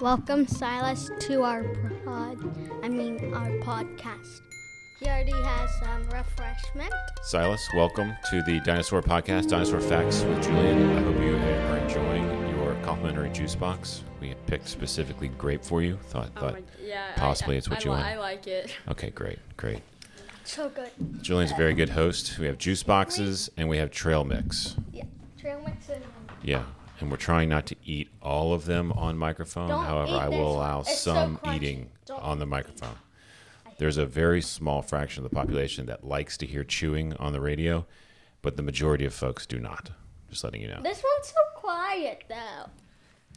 Welcome, Silas, to our pod. I mean, our podcast. He already has some refreshment. Silas, welcome to the Dinosaur Podcast, Dinosaur Facts with Julian. I hope you are enjoying your complimentary juice box. We picked specifically grape for you. Thought, Oh thought my, yeah, possibly I, it's what I, you li- want. I like it. Okay, great, great. So good. Julian's a very good host. We have juice boxes and we have trail mix. Yeah. Trail mix and Yeah, and we're trying not to eat all of them on microphone. Don't However, I will allow It's some crunchy. eating Don't- on the microphone. There's a very small fraction of the population that likes to hear chewing on the radio, but the majority of folks do not. Just letting you know. This one's so quiet, though.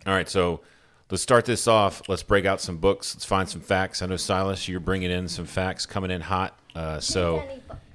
All right, so let's start this off. Let's break out some books. Let's find some facts. I know Silas, you're bringing in some facts coming in hot. Uh, so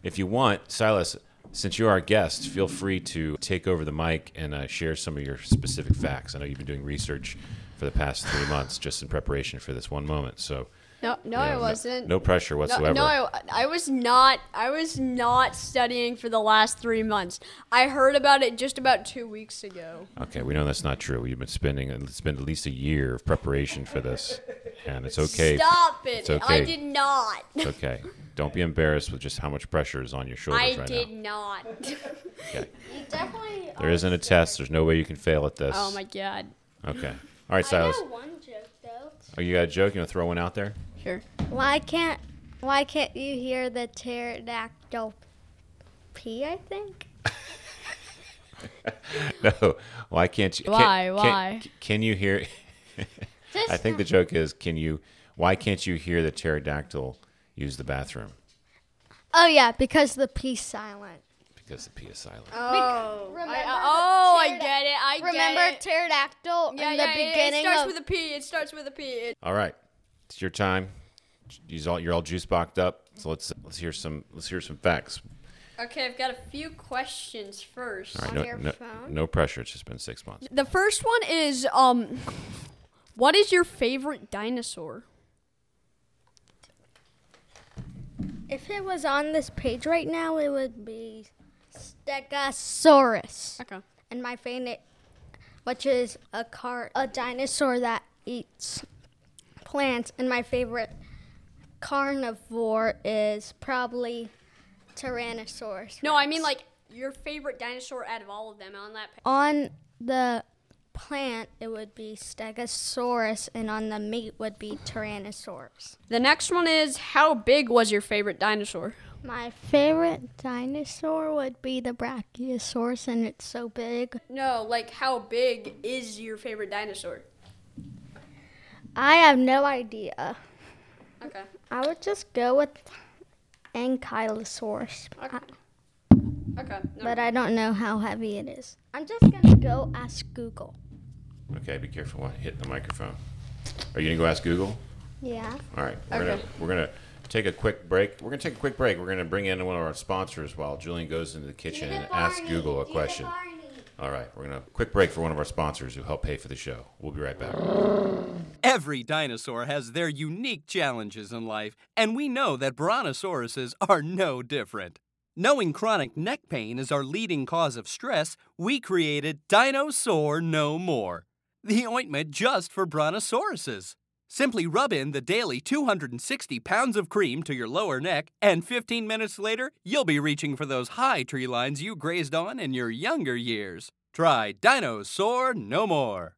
if you want, Silas, since you're our guest, feel free to take over the mic and uh, share some of your specific facts. I know you've been doing research for the past three months just in preparation for this one moment. So No, no, you know, I wasn't. No, pressure No, whatsoever. no, I, I was not. I was not studying for the last three months. I heard about it just about two weeks ago. Okay, we know that's not true. You've been spending it's been at least a year of preparation for this, and it's okay. Stop it! It's okay. I did not. It's okay. Don't be embarrassed with just how much pressure is on your shoulders I right did now. not. Okay. You definitely. There isn't a test. There's no way you can fail at this. oh my god. Okay. All right, Silas. I Silas. know one joke, though. Oh, you got a joke? You want to throw one out there? Sure. Why can't Why can't you hear the pterodactyl pee? I think. No. Why can't you? Why? Can, Why? Can, can you hear? Just I think the joke is, can you? Why can't you hear the pterodactyl use the bathroom? Oh yeah, because the pee's silent. Because the P is silent. Oh. remember I, the oh, I get it. I Remember get it. pterodactyl Yeah, in yeah, the yeah, beginning It starts of with a P. It starts with a P. It- All right, it's your time. You're all, you're all juice boxed up. So let's let's hear some let's hear some facts. Okay, I've got a few questions first. All right, On no, your no, phone? no pressure. It's just been six months. The first one is um what is your favorite dinosaur? If it was on this page right now, it would be Stegosaurus. Okay. And my favorite, which is a car, a dinosaur that eats plants. And my favorite carnivore is probably Tyrannosaurus. No, I mean like your favorite dinosaur out of all of them on that page. on the plant it would be Stegosaurus, and on the meat would be Tyrannosaurus. The next one is how big was your favorite dinosaur? My favorite dinosaur would be the Brachiosaurus, and it's so big. No, like how big is your favorite dinosaur? I have no idea. Okay. I would just go with Ankylosaurus, Okay. Okay. no. but I don't know how heavy it is. I'm just gonna go ask Google. Okay, be careful while hitting the microphone. Are you gonna go ask Google? Yeah. All right, we're Okay. gonna we're gonna take a quick break. We're gonna take a quick break. We're gonna bring in one of our sponsors while Julian goes into the kitchen and asks Google a question. All right, we're gonna quick break for one of our sponsors who help pay for the show. We'll be right back. Every dinosaur has their unique challenges in life, and we know that brontosauruses are no different. Knowing chronic neck pain is our leading cause of stress, we created Dinosaur No More, the ointment just for brontosauruses. Simply rub in the daily 260 pounds of cream to your lower neck, and 15 minutes later, you'll be reaching for those high tree lines you grazed on in your younger years. Try Dinosaur No More.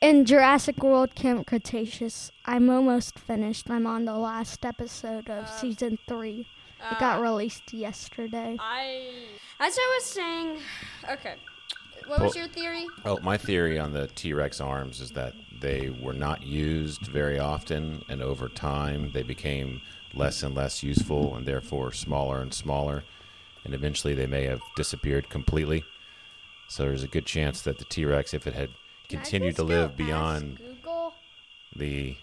In Jurassic World Camp Cretaceous, I'm almost finished. I'm on the last episode of uh, season three. It uh, got released yesterday. I as I was saying, okay. What was your theory? Oh, my theory on the T Rex arms is that they were not used very often, and over time they became less and less useful, and therefore smaller and smaller, and eventually they may have disappeared completely. So there's a good chance that the T Rex, if it had continued to live beyond Google. the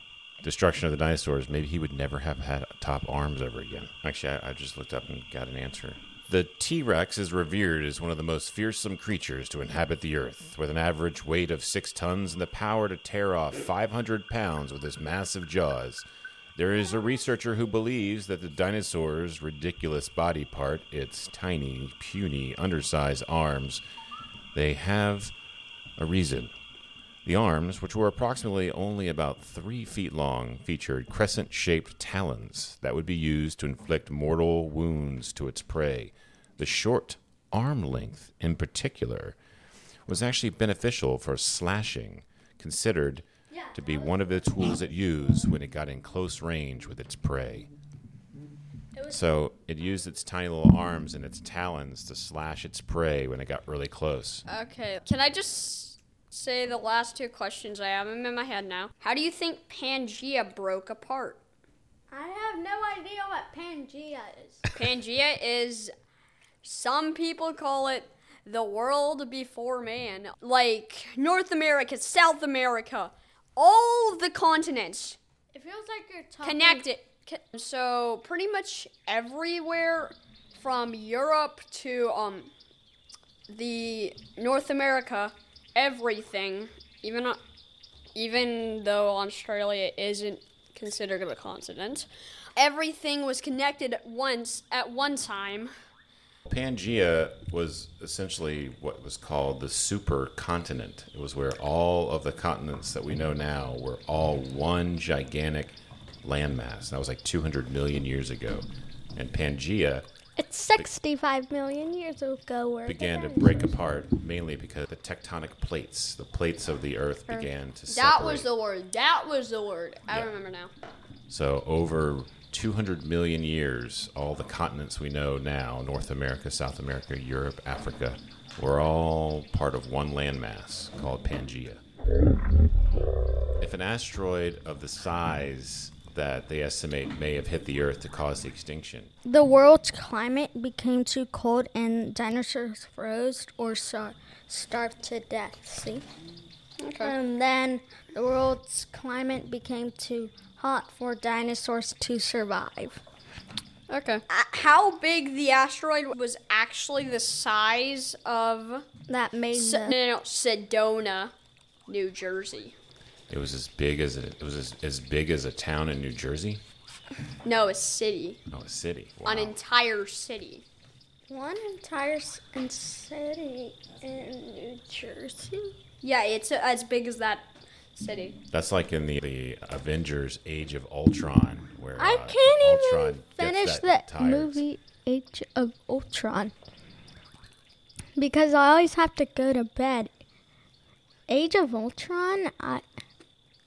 destruction of the dinosaurs, maybe he would never have had top arms ever again. Actually, I, I just looked up and got an answer. The T Rex is revered as one of the most fearsome creatures to inhabit the earth, with an average weight of six tons and the power to tear off 500 pounds with his massive jaws. There is a researcher who believes that the dinosaur's ridiculous body part, its tiny, puny, undersized arms, they have a reason. The arms, which were approximately only about three feet long, featured crescent shaped talons that would be used to inflict mortal wounds to its prey. The short arm length, in particular, was actually beneficial for slashing, considered to be one of the tools it used when it got in close range with its prey. So it used its tiny little arms and its talons to slash its prey when it got really close. Okay. Can I just say the last two questions I have them in my head now? How do you think Pangea broke apart? I have no idea what Pangea is. Pangea is some people call it the world before man. Like North America, South America, all the continents It feels like you're talking. connected. So pretty much everywhere from Europe to um the North America, everything, even even though Australia isn't considered a continent, everything was connected once at one time. Pangea was essentially what was called the supercontinent. It was where all of the continents that we know now were all one gigantic landmass. That was like 200 million years ago. And Pangea It's 65 million years ago. Where began to break apart mainly because the tectonic plates, the plates of the earth began to separate. That was the word. That was the word. I Yeah. remember now. So over 200 million years, all the continents we know now, North America, South America, Europe, Africa, were all part of one landmass called Pangea. If an asteroid of the size that they estimate may have hit the Earth to cause the extinction, The world's climate became too cold and dinosaurs froze or star- starved to death. See? Okay. And then the world's climate became too hot for dinosaurs to survive. Okay. Uh, how big the asteroid was actually the size of That made S- the, no, no, no, Sedona, New Jersey. It was as big as a, it was as, as big as a town in New Jersey. No, a city. Oh, a city. Wow. An entire city. one entire s- in city in New Jersey. Yeah, it's uh, as big as that city. That's like in the, the Avengers Age of Ultron, where I uh, can't Ultron even gets finish that the tires. movie Age of Ultron because I always have to go to bed. Age of Ultron, I,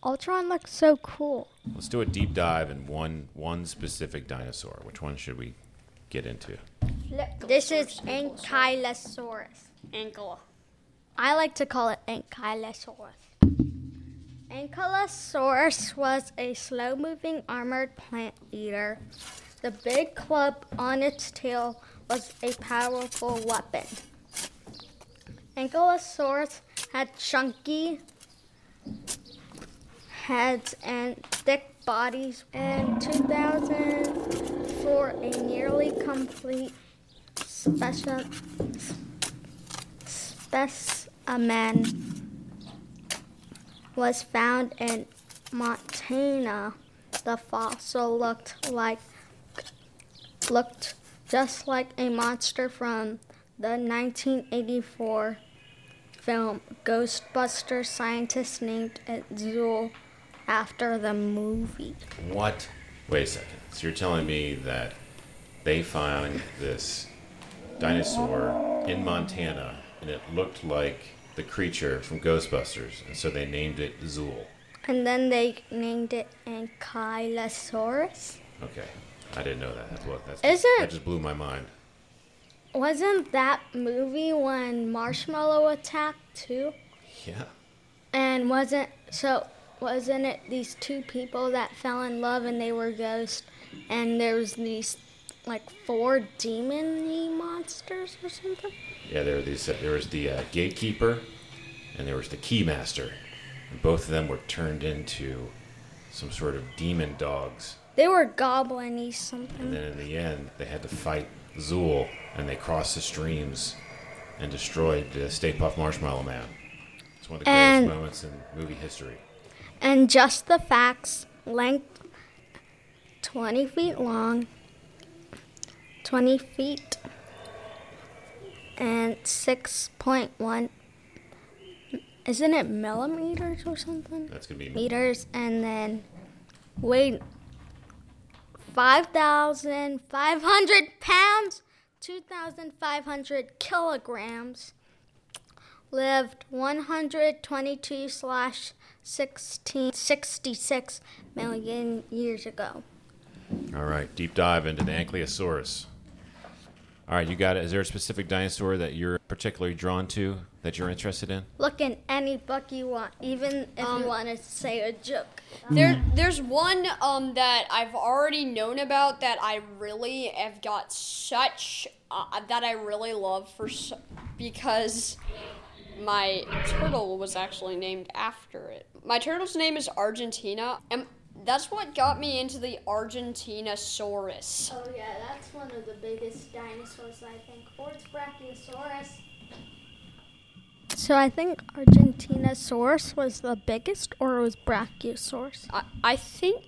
Ultron looks so cool. Let's do a deep dive in one one specific dinosaur. Which one should we get into? This is Ankylosaurus. Ankle. I like to call it Ankylosaurus. Ankylosaurus was a slow moving armored plant eater. The big club on its tail was a powerful weapon. Ankylosaurus had chunky heads and thick bodies. In 2004, a nearly complete special specimen was found in Montana. The fossil looked like looked just like a monster from the 1984 film Ghostbusters. Scientists named it Zuul after the movie. What? Wait a second. So you're telling me that they found this dinosaur in Montana, and it looked like the creature from Ghostbusters, and so they named it Zuul. And then they named it Ankylosaurus. Okay, I didn't know that. That's what that's. Isn't- that just blew my mind? Wasn't that movie when Marshmallow attacked too? Yeah. And wasn't so wasn't it these two people that fell in love and they were ghosts and there was these like four demon-y monsters or something? Yeah, there were these. There was the uh, gatekeeper, and there was the keymaster, and both of them were turned into some sort of demon dogs. They were goblin-y And then in the end, they had to fight Zuul, and they crossed the streams and destroyed the Stay Puft Marshmallow Man. It's one of the greatest And- moments in movie history. And just the facts, length 20 feet long, 20 feet, and 6.1 isn't it millimeters or something? That's gonna be Meters, and then weighed 5,500 pounds, 2,500 kilograms. Lived 122 slash 1666 million years ago. All right, deep dive into the Ankylosaurus. All right, you got it. Is there a specific dinosaur that you're particularly drawn to that you're interested in? Look in any book you want, even if you want to say a joke. There, there's one um that I've already known about that I really have got such uh, that I really love for because my turtle was actually named after it. My turtle's name is Argentina, and that's what got me into the Argentinosaurus. Oh yeah, that's one of the biggest dinosaurs, I think. Or it's Brachiosaurus. So I think Argentinosaurus was the biggest, or it was Brachiosaurus. I, I think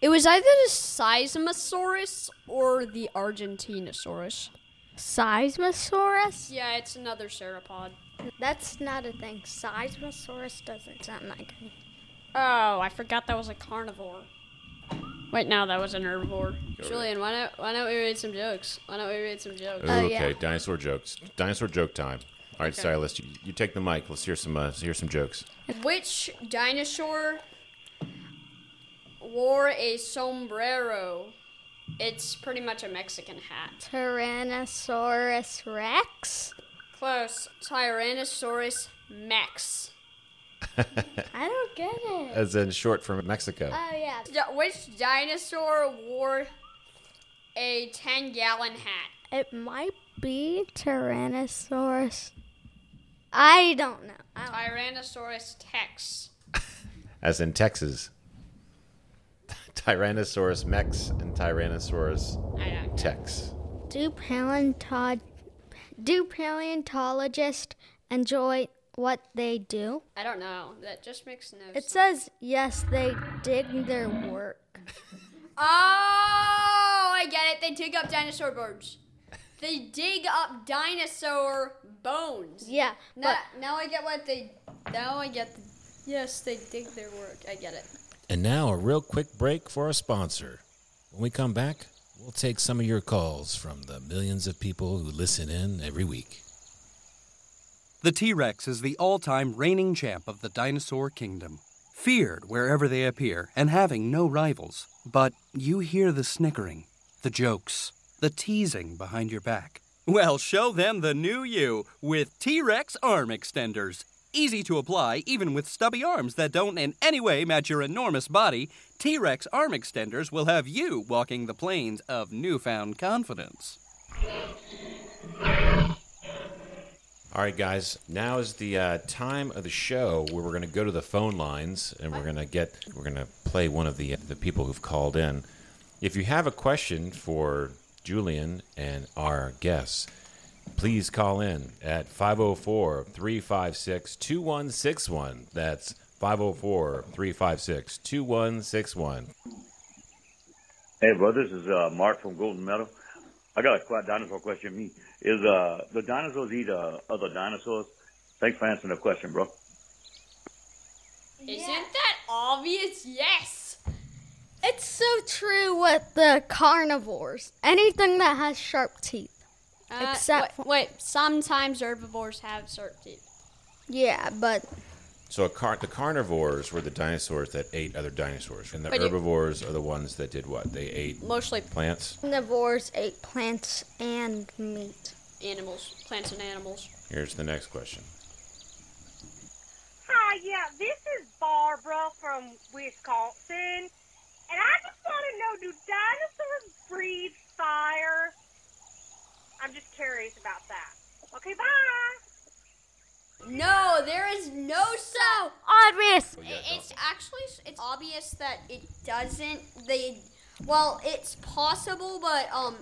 it was either the Seismosaurus or the Argentinosaurus. Seismosaurus? Yeah, it's another sauropod. That's not a thing. Seismosaurus doesn't sound like it. Oh, I forgot that was a carnivore. Wait, no, that was an herbivore. Julian, why not why don't we read some jokes? Why don't we read some jokes? Ooh, Oh, okay, yeah. dinosaur jokes. Dinosaur joke time. All right, Okay. Silas, you, you take the mic. Let's hear some. Uh, hear some jokes. Which dinosaur wore a sombrero? It's pretty much a Mexican hat. Tyrannosaurus Rex? Close. Tyrannosaurus Max. I don't get it. As in short for Mexico. Oh yeah. Di- Which dinosaur wore a 10 gallon hat? It might be Tyrannosaurus. I don't know. I don't Tyrannosaurus Tex. As in Texas. Tyrannosaurus Mex and Tyrannosaurus I don't Tex. Do paleontod do paleontologists enjoy what they do? I don't know. That just makes no It sense. It says yes, they dig their work. Oh, I get it. They dig up dinosaur bones. They dig up dinosaur bones. Yeah, Now, but now I get what they. Now I get. The, yes, they dig their work. I get it. And now a real quick break for our sponsor. When we come back, we'll take some of your calls from the millions of people who listen in every week. The T Rex is the all time reigning champ of the dinosaur kingdom. Feared wherever they appear and having no rivals. But you hear the snickering, the jokes, the teasing behind your back. Well, show them the new you with T Rex arm extenders. Easy to apply, even with stubby arms that don't in any way match your enormous body. T Rex arm extenders will have you walking the plains of newfound confidence. All right, guys. Now is the uh, time of the show where we're going to go to the phone lines and we're going to get we're going to play one of the the people who've called in. If you have a question for Julian and our guests, please call in at 504-356-2161. That's 504-356-2161. Hey, bro, this is uh, Mark from Golden Meadow. I got a quite dinosaur question. Me is uh, the dinosaurs eat uh, other dinosaurs? Thanks for answering the question, bro. Isn't that obvious? Yes. it's so true with the carnivores. Anything that has sharp teeth. Uh, Except wait, for- wait, sometimes herbivores have sharp teeth. Yeah, but So a car- the carnivores were the dinosaurs that ate other dinosaurs, and the But you- herbivores are the ones that did what? They ate Mostly plants. carnivores ate plants and meat. animals, plants and animals. Here's the next question. Hi, yeah, this is Barbara from Wisconsin. And I just want to know do dinosaurs breathe fire? I'm just curious about that. Okay, bye. No, there is no so. Obvious. It's actually it's obvious that it doesn't. They well, it's possible, but um,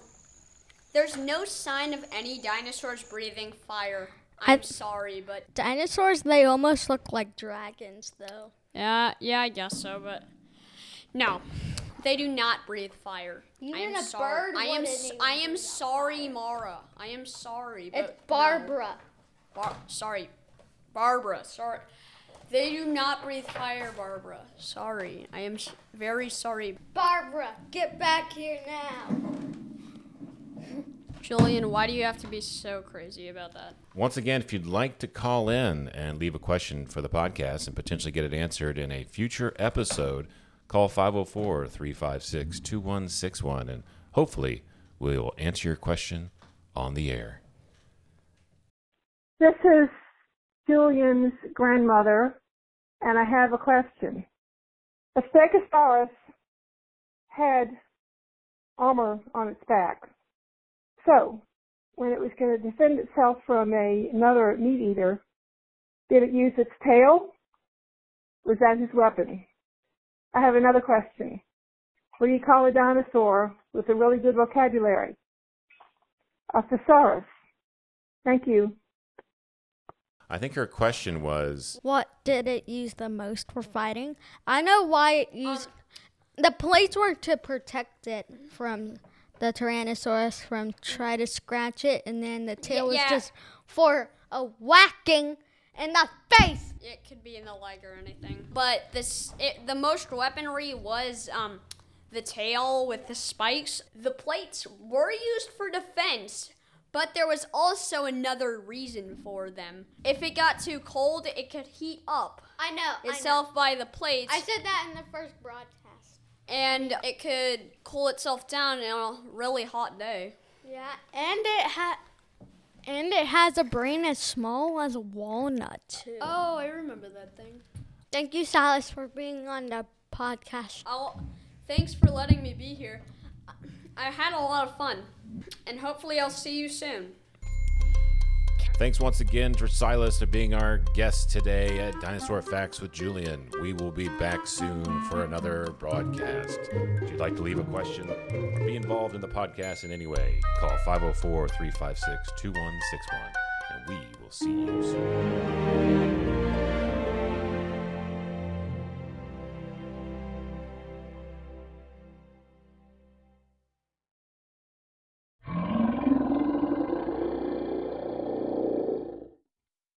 there's no sign of any dinosaurs breathing fire. I'm I- sorry, but Dinosaurs, they almost look like dragons, though. yeah, yeah, I guess so, but no, they do not breathe fire. I Even am a sorry. bird I am. wouldn't s- even I am that. sorry, Mara. I am sorry. But It's no. Barbara. Bar- sorry, Barbara. Sorry. They do not breathe fire, Barbara. Sorry. I am s- very sorry. Barbara, get back here now. Julian, why do you have to be so crazy about that? Once again, if you'd like to call in and leave a question for the podcast and potentially get it answered in a future episode, call 504 356 2161 and hopefully we'll answer your question on the air. This is Julian's grandmother, and I have a question. A Stegosaurus had armor on its back. So, when it was going to defend itself from a, another meat eater, did it use its tail? Was that his weapon? I have another question. What do you call a dinosaur with a really good vocabulary? A thesaurus. Thank you. I think her question was What did it use the most for fighting? I know why it used. the plates were to protect it from the Tyrannosaurus from try to scratch it, and then the tail was yeah. just for a whacking in the face. It could be in the leg or anything. But this, it, the most weaponry was um, the tail with the spikes. The plates were used for defense, but there was also another reason for them. If it got too cold, it could heat up I know. itself by the plates. I said that in the first broadcast. and it could cool itself down on a really hot day. Yeah, and it had. And it has a brain as small as a walnut too. Oh, I remember that thing. Thank you, Silas, for being on the podcast. I'll, thanks for letting me be here. I had a lot of fun, and hopefully I'll see you soon. Thanks once again for Silas for being our guest today at Dinosaur Facts with Julian. We will be back soon for another broadcast. If you'd like to leave a question or be involved in the podcast in any way, call 504 356 2161 and we will see you soon.